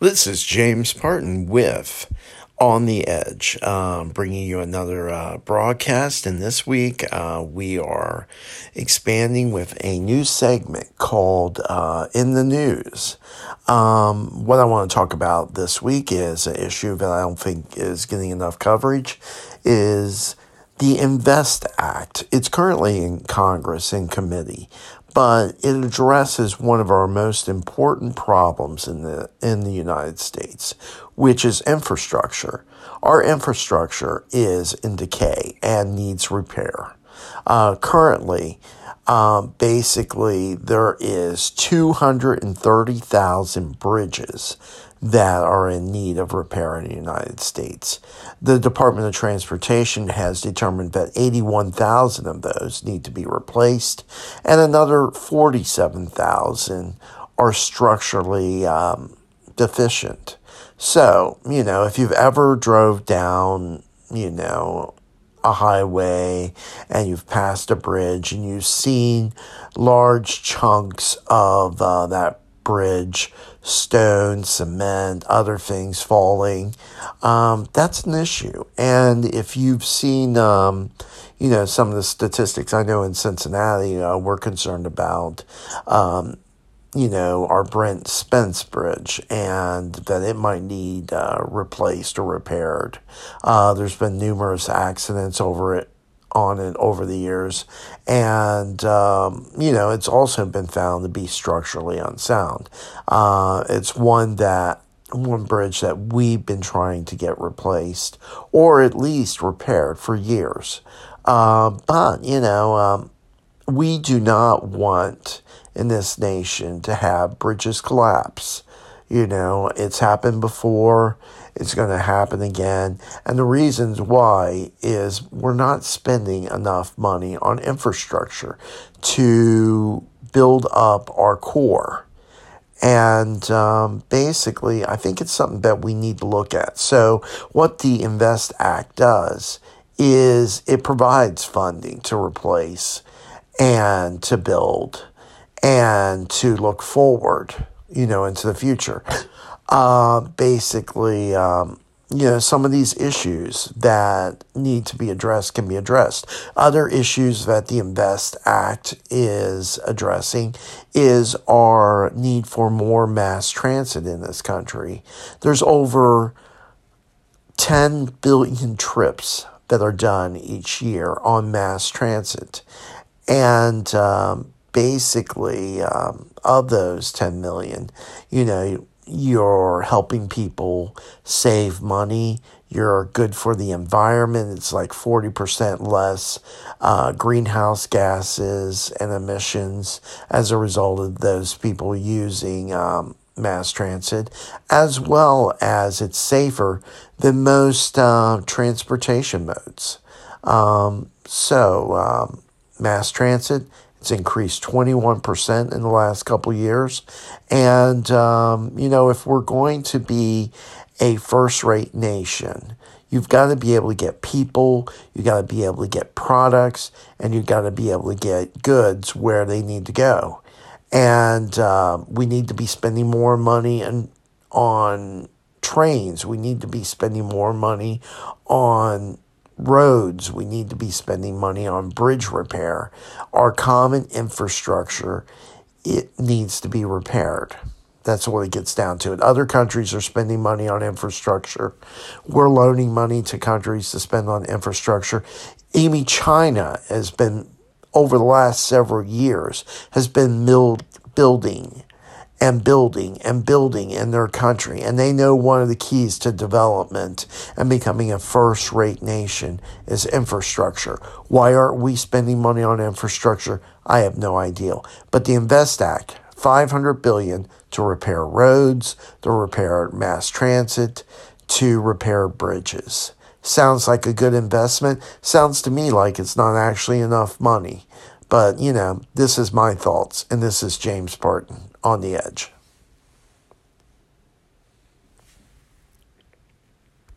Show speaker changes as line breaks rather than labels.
This is James Parton with On the Edge, um, bringing you another uh, broadcast. And this week uh, we are expanding with a new segment called uh, In the News. Um, what I want to talk about this week is an issue that I don't think is getting enough coverage. Is the Invest Act. It's currently in Congress in committee, but it addresses one of our most important problems in the in the United States, which is infrastructure. Our infrastructure is in decay and needs repair. Uh, currently, um, basically, there is 230,000 bridges that are in need of repair in the United States. The Department of Transportation has determined that 81,000 of those need to be replaced, and another 47,000 are structurally um, deficient. So, you know, if you've ever drove down, you know, a highway and you've passed a bridge and you've seen large chunks of uh, that bridge, stone, cement, other things falling, um, that's an issue. And if you've seen, um, you know, some of the statistics, I know in Cincinnati, uh, we're concerned about, um, you know, our Brent Spence Bridge and that it might need uh, replaced or repaired. Uh, there's been numerous accidents over it on it over the years. And, um, you know, it's also been found to be structurally unsound. Uh, it's one that, one bridge that we've been trying to get replaced or at least repaired for years. Uh, but, you know, um, we do not want in this nation to have bridges collapse. You know, it's happened before. It's going to happen again. And the reasons why is we're not spending enough money on infrastructure to build up our core. And um, basically, I think it's something that we need to look at. So, what the Invest Act does is it provides funding to replace and to build and to look forward, you know, into the future uh, basically, um, you know, some of these issues that need to be addressed can be addressed. Other issues that the Invest Act is addressing is our need for more mass transit in this country. There's over 10 billion trips that are done each year on mass transit. And um, basically, um, of those 10 million, you know, you're helping people save money. You're good for the environment. It's like 40% less uh, greenhouse gases and emissions as a result of those people using um, mass transit, as well as it's safer than most uh, transportation modes. Um, so, um, mass transit it's increased 21% in the last couple years. And, um, you know, if we're going to be a first rate nation, you've got to be able to get people, you've got to be able to get products, and you've got to be able to get goods where they need to go. And uh, we need to be spending more money and on trains. We need to be spending more money on roads, we need to be spending money on bridge repair. Our common infrastructure, it needs to be repaired. That's what it gets down to. It. Other countries are spending money on infrastructure. We're loaning money to countries to spend on infrastructure. Amy China has been, over the last several years, has been building and building and building in their country. And they know one of the keys to development and becoming a first rate nation is infrastructure. Why aren't we spending money on infrastructure? I have no idea. But the Invest Act, 500 billion to repair roads, to repair mass transit, to repair bridges. Sounds like a good investment. Sounds to me like it's not actually enough money. But, you know, this is my thoughts, and this is James Parton on the edge.